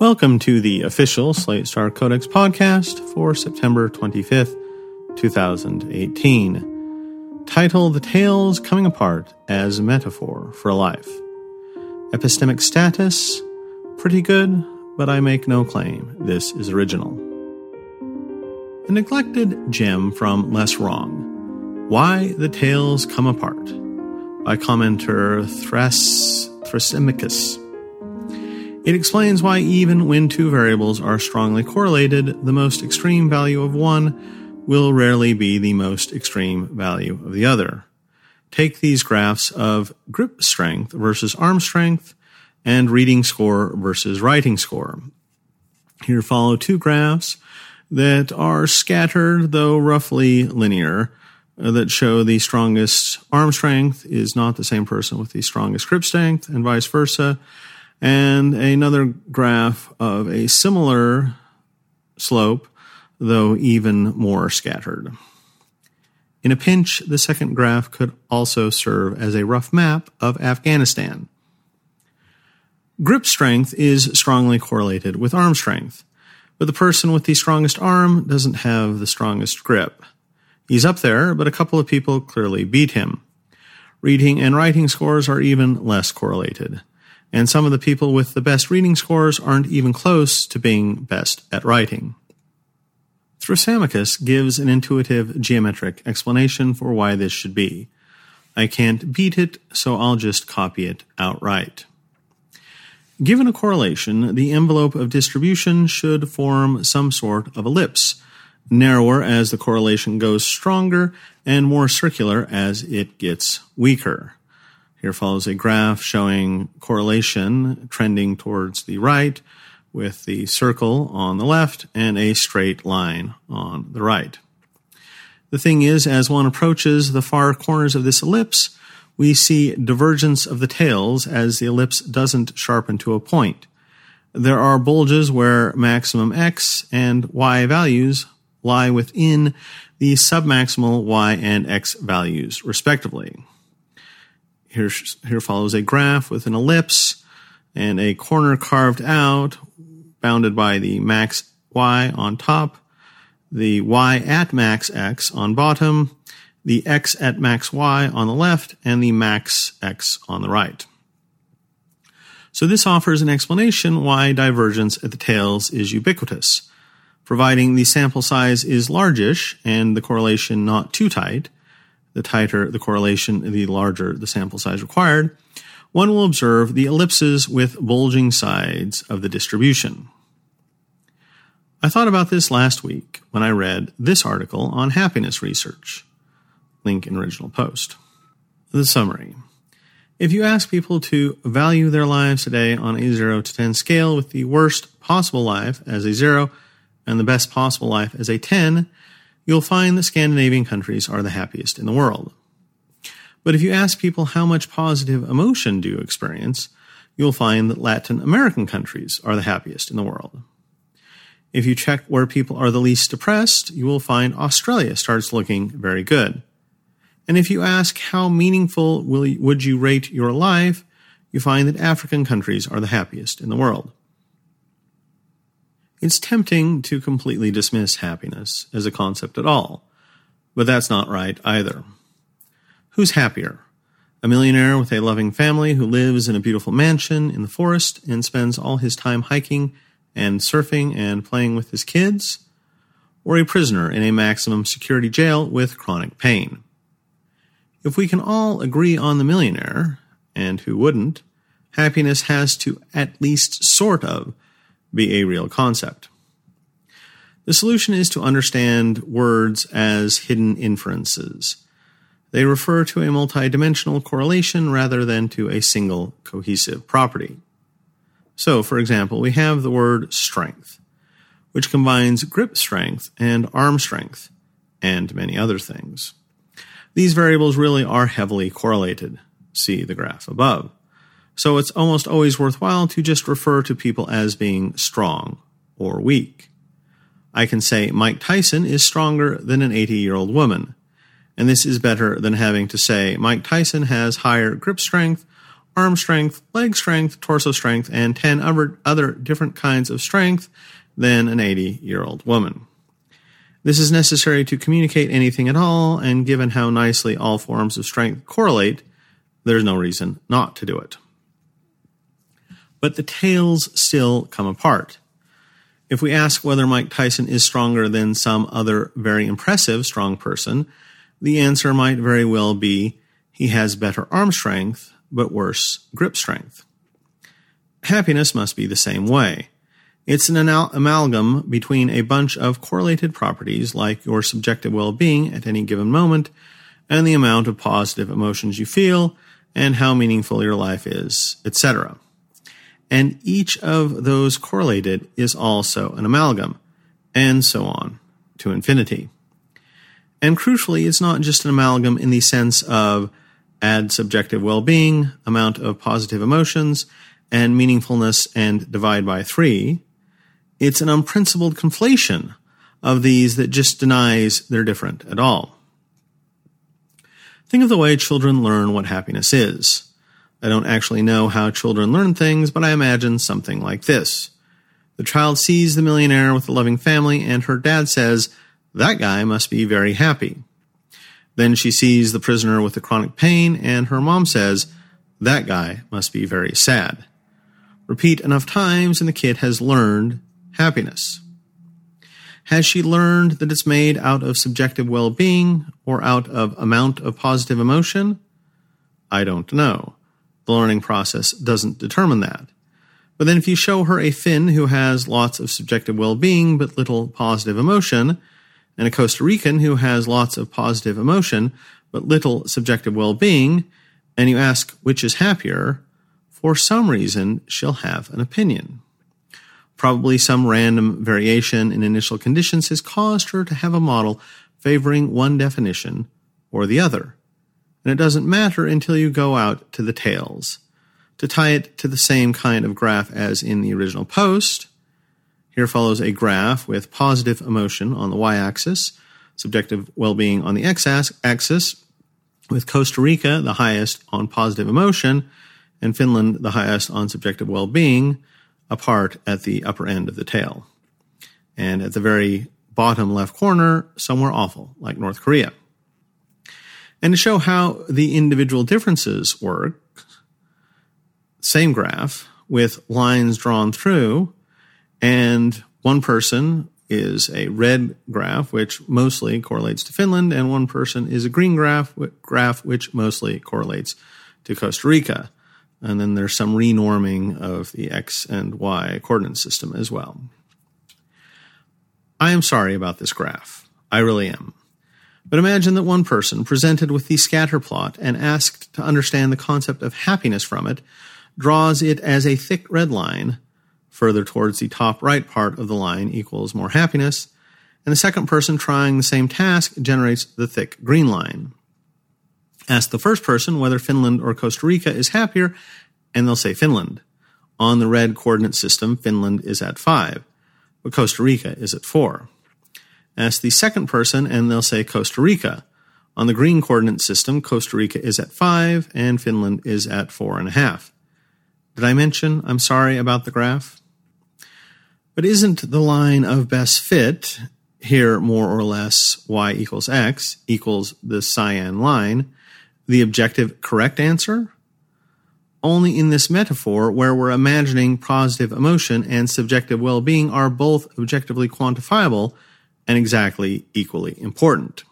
Welcome to the official Slate Star Codex podcast for September 25th, 2018. Title The Tails Coming Apart as a Metaphor for Life. Epistemic status Pretty good, but I make no claim. This is original. A neglected gem from Less Wrong. Why the Tails Come Apart by commenter Thras Thrasymachus. It explains why even when two variables are strongly correlated, the most extreme value of one will rarely be the most extreme value of the other. Take these graphs of grip strength versus arm strength and reading score versus writing score. Here follow two graphs that are scattered, though roughly linear, uh, that show the strongest arm strength is not the same person with the strongest grip strength, and vice versa and another graph of a similar slope, though even more scattered. In a pinch, the second graph could also serve as a rough map of Afghanistan. Grip strength is strongly correlated with arm strength, but the person with the strongest arm doesn't have the strongest grip. He's up there, but a couple of people clearly beat him. Reading and writing scores are even less correlated and some of the people with the best reading scores aren't even close to being best at writing. Thrasymachus gives an intuitive geometric explanation for why this should be. I can't beat it, so I'll just copy it outright. Given a correlation, the envelope of distribution should form some sort of ellipse, narrower as the correlation goes stronger and more circular as it gets weaker. Here follows a graph showing correlation trending towards the right with the circle on the left and a straight line on the right. The thing is, as one approaches the far corners of this ellipse, we see divergence of the tails as the ellipse doesn't sharpen to a point. There are bulges where maximum x and y values lie within the submaximal y and x values, respectively. Here, here follows a graph with an ellipse and a corner carved out, bounded by the max y on top, the y at max x on bottom, the x at max y on the left, and the max x on the right. So this offers an explanation why divergence at the tails is ubiquitous. Providing the sample size is largish and the correlation not too tight, the tighter the correlation, the larger the sample size required, one will observe the ellipses with bulging sides of the distribution. I thought about this last week when I read this article on happiness research. Link in original post. The summary. If you ask people to value their lives today on a 0 to 10 scale with the worst possible life as a 0 and the best possible life as a 10, you'll find that Scandinavian countries are the happiest in the world. But if you ask people how much positive emotion do you experience, you'll find that Latin American countries are the happiest in the world. If you check where people are the least depressed, you will find Australia starts looking very good. And if you ask how meaningful will, would you rate your life, you find that African countries are the happiest in the world. It's tempting to completely dismiss happiness as a concept at all, but that's not right either. Who's happier? A millionaire with a loving family who lives in a beautiful mansion in the forest and spends all his time hiking and surfing and playing with his kids? Or a prisoner in a maximum security jail with chronic pain? If we can all agree on the millionaire, and who wouldn't, happiness has to at least sort of be a real concept. The solution is to understand words as hidden inferences. They refer to a multidimensional correlation rather than to a single cohesive property. So, for example, we have the word strength, which combines grip strength and arm strength, and many other things. These variables really are heavily correlated. See the graph above. So it's almost always worthwhile to just refer to people as being strong or weak. I can say Mike Tyson is stronger than an 80 year old woman. And this is better than having to say Mike Tyson has higher grip strength, arm strength, leg strength, torso strength, and 10 other, other different kinds of strength than an 80 year old woman. This is necessary to communicate anything at all, and given how nicely all forms of strength correlate, there's no reason not to do it. But the tails still come apart. If we ask whether Mike Tyson is stronger than some other very impressive strong person, the answer might very well be he has better arm strength, but worse grip strength. Happiness must be the same way. It's an amalgam between a bunch of correlated properties like your subjective well being at any given moment and the amount of positive emotions you feel and how meaningful your life is, etc. And each of those correlated is also an amalgam, and so on to infinity. And crucially, it's not just an amalgam in the sense of add subjective well being, amount of positive emotions, and meaningfulness and divide by three it's an unprincipled conflation of these that just denies they're different at all. Think of the way children learn what happiness is. I don't actually know how children learn things, but I imagine something like this. The child sees the millionaire with a loving family, and her dad says, That guy must be very happy. Then she sees the prisoner with the chronic pain, and her mom says, That guy must be very sad. Repeat enough times, and the kid has learned happiness? Has she learned that it's made out of subjective well being or out of amount of positive emotion? I don't know. The learning process doesn't determine that. But then, if you show her a Finn who has lots of subjective well being but little positive emotion, and a Costa Rican who has lots of positive emotion but little subjective well being, and you ask which is happier, for some reason she'll have an opinion. Probably some random variation in initial conditions has caused her to have a model favoring one definition or the other. And it doesn't matter until you go out to the tails. To tie it to the same kind of graph as in the original post, here follows a graph with positive emotion on the y axis, subjective well being on the x axis, with Costa Rica the highest on positive emotion, and Finland the highest on subjective well being, apart at the upper end of the tail. And at the very bottom left corner, somewhere awful, like North Korea. And to show how the individual differences work, same graph with lines drawn through, and one person is a red graph, which mostly correlates to Finland, and one person is a green graph, graph which mostly correlates to Costa Rica. And then there's some renorming of the x and y coordinate system as well. I am sorry about this graph. I really am. But imagine that one person presented with the scatter plot and asked to understand the concept of happiness from it draws it as a thick red line further towards the top right part of the line equals more happiness, and the second person trying the same task generates the thick green line. Ask the first person whether Finland or Costa Rica is happier, and they'll say Finland. On the red coordinate system, Finland is at 5, but Costa Rica is at 4. Ask the second person, and they'll say Costa Rica. On the green coordinate system, Costa Rica is at 5, and Finland is at 4.5. Did I mention I'm sorry about the graph? But isn't the line of best fit, here more or less y equals x, equals the cyan line, the objective correct answer? Only in this metaphor, where we're imagining positive emotion and subjective well being are both objectively quantifiable and exactly equally important.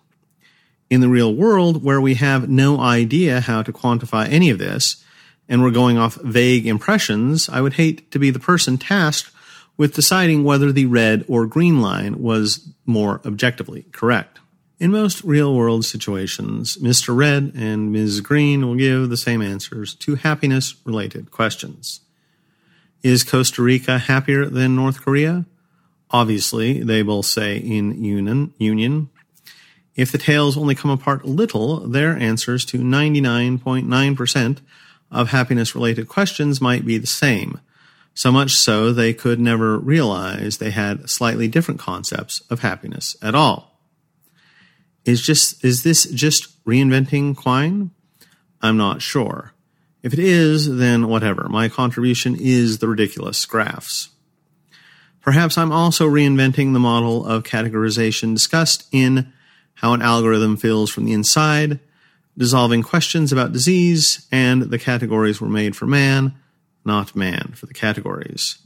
In the real world, where we have no idea how to quantify any of this, and we're going off vague impressions, I would hate to be the person tasked with deciding whether the red or green line was more objectively correct. In most real world situations, Mr. Red and Ms. Green will give the same answers to happiness related questions. Is Costa Rica happier than North Korea? Obviously, they will say in union. union. If the tails only come apart little, their answers to 99.9% of happiness related questions might be the same. So much so they could never realize they had slightly different concepts of happiness at all. Is just is this just reinventing Quine? I'm not sure. If it is, then whatever. My contribution is the ridiculous graphs. Perhaps I'm also reinventing the model of categorization discussed in How an Algorithm Feels from the Inside, dissolving questions about disease, and the categories were made for man, not man for the categories.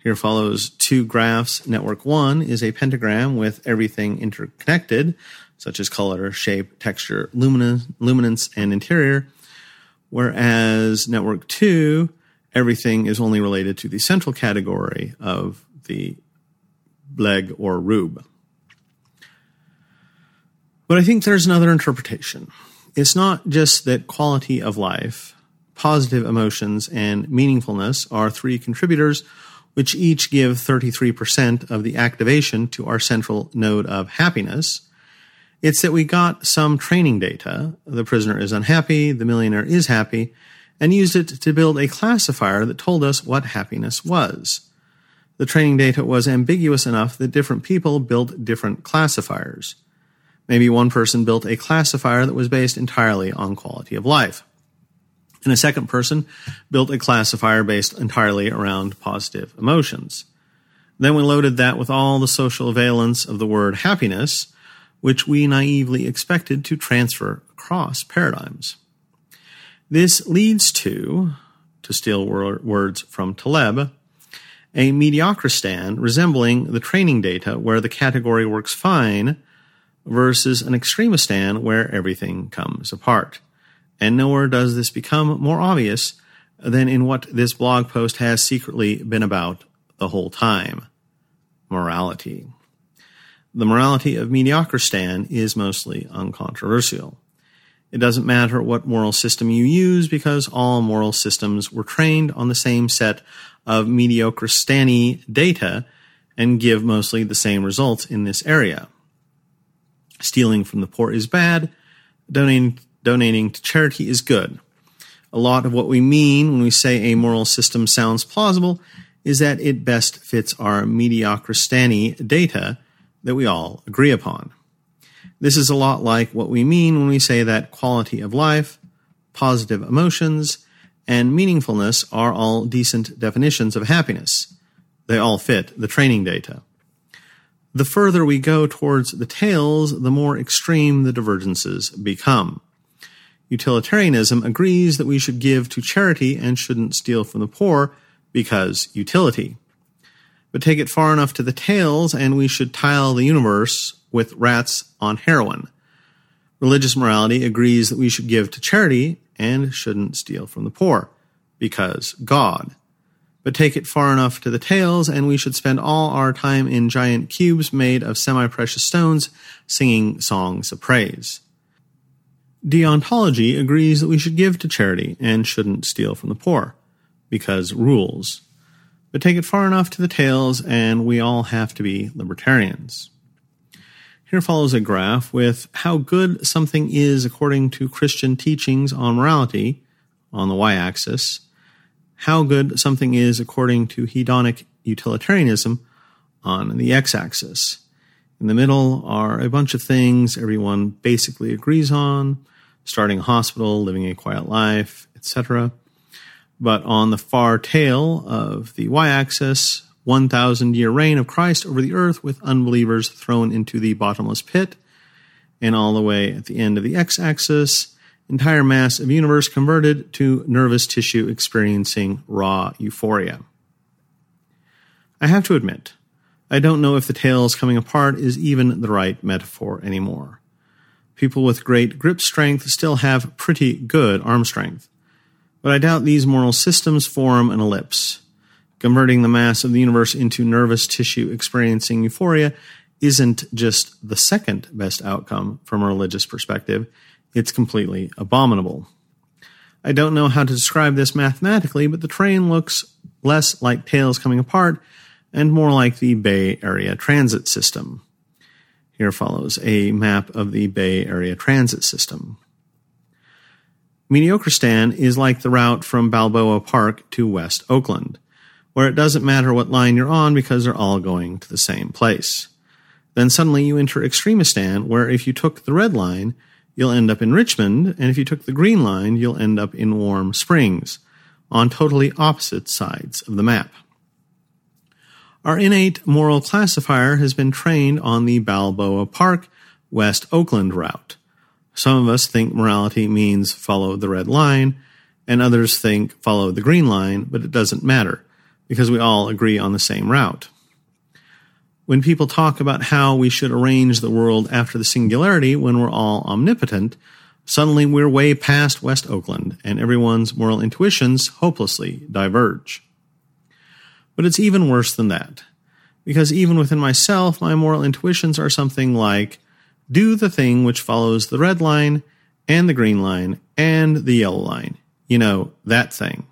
Here follows two graphs. Network one is a pentagram with everything interconnected, such as color, shape, texture, luminance, and interior. Whereas network two, everything is only related to the central category of the blegg or rube. But I think there's another interpretation. It's not just that quality of life, positive emotions, and meaningfulness are three contributors which each give 33% of the activation to our central node of happiness. It's that we got some training data. The prisoner is unhappy, the millionaire is happy, and used it to build a classifier that told us what happiness was. The training data was ambiguous enough that different people built different classifiers. Maybe one person built a classifier that was based entirely on quality of life and a second person built a classifier based entirely around positive emotions. Then we loaded that with all the social valence of the word happiness, which we naively expected to transfer across paradigms. This leads to, to steal words from Taleb, a mediocristan resembling the training data where the category works fine versus an extremistan where everything comes apart and nowhere does this become more obvious than in what this blog post has secretly been about the whole time morality. The morality of Mediocristan is mostly uncontroversial. It doesn't matter what moral system you use because all moral systems were trained on the same set of mediocre Mediocristani data and give mostly the same results in this area. Stealing from the poor is bad, donating donating to charity is good. A lot of what we mean when we say a moral system sounds plausible is that it best fits our mediocristani data that we all agree upon. This is a lot like what we mean when we say that quality of life, positive emotions, and meaningfulness are all decent definitions of happiness. They all fit the training data. The further we go towards the tails, the more extreme the divergences become. Utilitarianism agrees that we should give to charity and shouldn't steal from the poor because utility. But take it far enough to the tails, and we should tile the universe with rats on heroin. Religious morality agrees that we should give to charity and shouldn't steal from the poor because God. But take it far enough to the tails, and we should spend all our time in giant cubes made of semi precious stones singing songs of praise. Deontology agrees that we should give to charity and shouldn't steal from the poor, because rules. But take it far enough to the tails, and we all have to be libertarians. Here follows a graph with how good something is according to Christian teachings on morality on the y axis, how good something is according to hedonic utilitarianism on the x axis. In the middle are a bunch of things everyone basically agrees on starting a hospital, living a quiet life, etc. But on the far tail of the y axis, 1,000 year reign of Christ over the earth with unbelievers thrown into the bottomless pit. And all the way at the end of the x axis, entire mass of universe converted to nervous tissue experiencing raw euphoria. I have to admit, I don't know if the tails coming apart is even the right metaphor anymore people with great grip strength still have pretty good arm strength. But I doubt these moral systems form an ellipse. Converting the mass of the universe into nervous tissue experiencing euphoria isn't just the second best outcome from a religious perspective, it's completely abominable. I don't know how to describe this mathematically, but the train looks less like tails coming apart and more like the Bay Area transit system. Here follows a map of the Bay Area transit system. Mediocristan is like the route from Balboa Park to West Oakland, where it doesn't matter what line you're on because they're all going to the same place. Then suddenly you enter Extremistan, where if you took the red line, you'll end up in Richmond, and if you took the Green Line, you'll end up in Warm Springs, on totally opposite sides of the map. Our innate moral classifier has been trained on the Balboa Park, West Oakland route. Some of us think morality means follow the red line, and others think follow the green line, but it doesn't matter because we all agree on the same route. When people talk about how we should arrange the world after the singularity when we're all omnipotent, suddenly we're way past West Oakland and everyone's moral intuitions hopelessly diverge. But it's even worse than that. Because even within myself, my moral intuitions are something like do the thing which follows the red line and the green line and the yellow line. You know, that thing.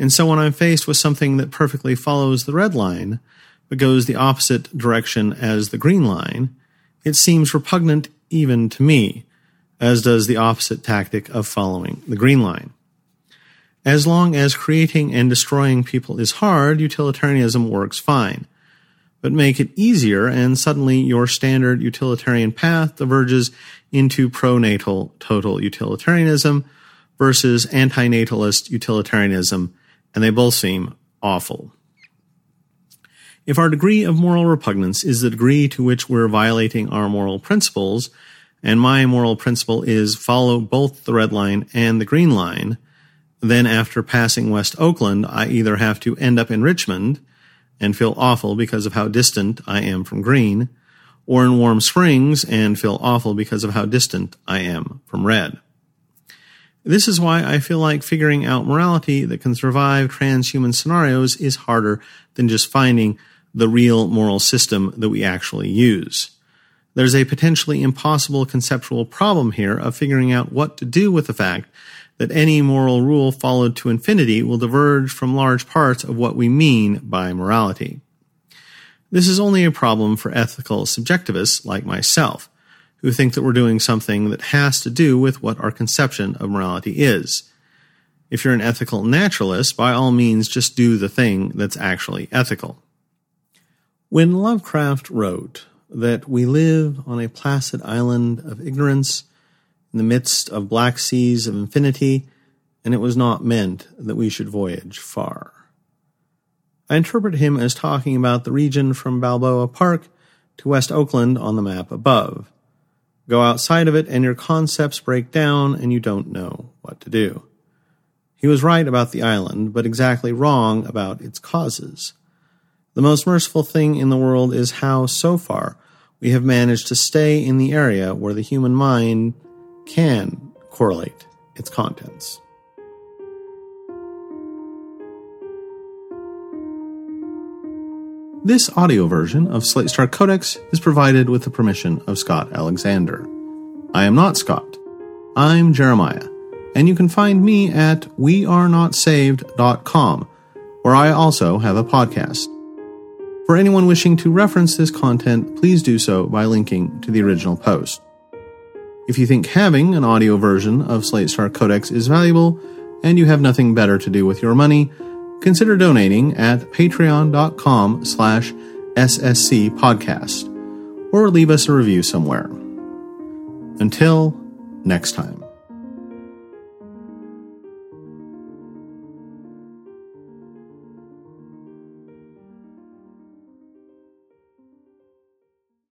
And so when I'm faced with something that perfectly follows the red line, but goes the opposite direction as the green line, it seems repugnant even to me, as does the opposite tactic of following the green line. As long as creating and destroying people is hard, utilitarianism works fine. But make it easier, and suddenly your standard utilitarian path diverges into pronatal total utilitarianism versus antinatalist utilitarianism, and they both seem awful. If our degree of moral repugnance is the degree to which we're violating our moral principles, and my moral principle is follow both the red line and the green line, then, after passing West Oakland, I either have to end up in Richmond and feel awful because of how distant I am from green, or in Warm Springs and feel awful because of how distant I am from red. This is why I feel like figuring out morality that can survive transhuman scenarios is harder than just finding the real moral system that we actually use. There's a potentially impossible conceptual problem here of figuring out what to do with the fact that any moral rule followed to infinity will diverge from large parts of what we mean by morality. This is only a problem for ethical subjectivists like myself, who think that we're doing something that has to do with what our conception of morality is. If you're an ethical naturalist, by all means just do the thing that's actually ethical. When Lovecraft wrote that we live on a placid island of ignorance in the midst of black seas of infinity, and it was not meant that we should voyage far. I interpret him as talking about the region from Balboa Park to West Oakland on the map above. Go outside of it, and your concepts break down, and you don't know what to do. He was right about the island, but exactly wrong about its causes. The most merciful thing in the world is how, so far, we have managed to stay in the area where the human mind can correlate its contents. This audio version of Slate Star Codex is provided with the permission of Scott Alexander. I am not Scott. I'm Jeremiah, and you can find me at wearenotsaved.com, where I also have a podcast. For anyone wishing to reference this content, please do so by linking to the original post. If you think having an audio version of Slate Star Codex is valuable and you have nothing better to do with your money, consider donating at patreon.com slash ssc podcast or leave us a review somewhere. Until next time.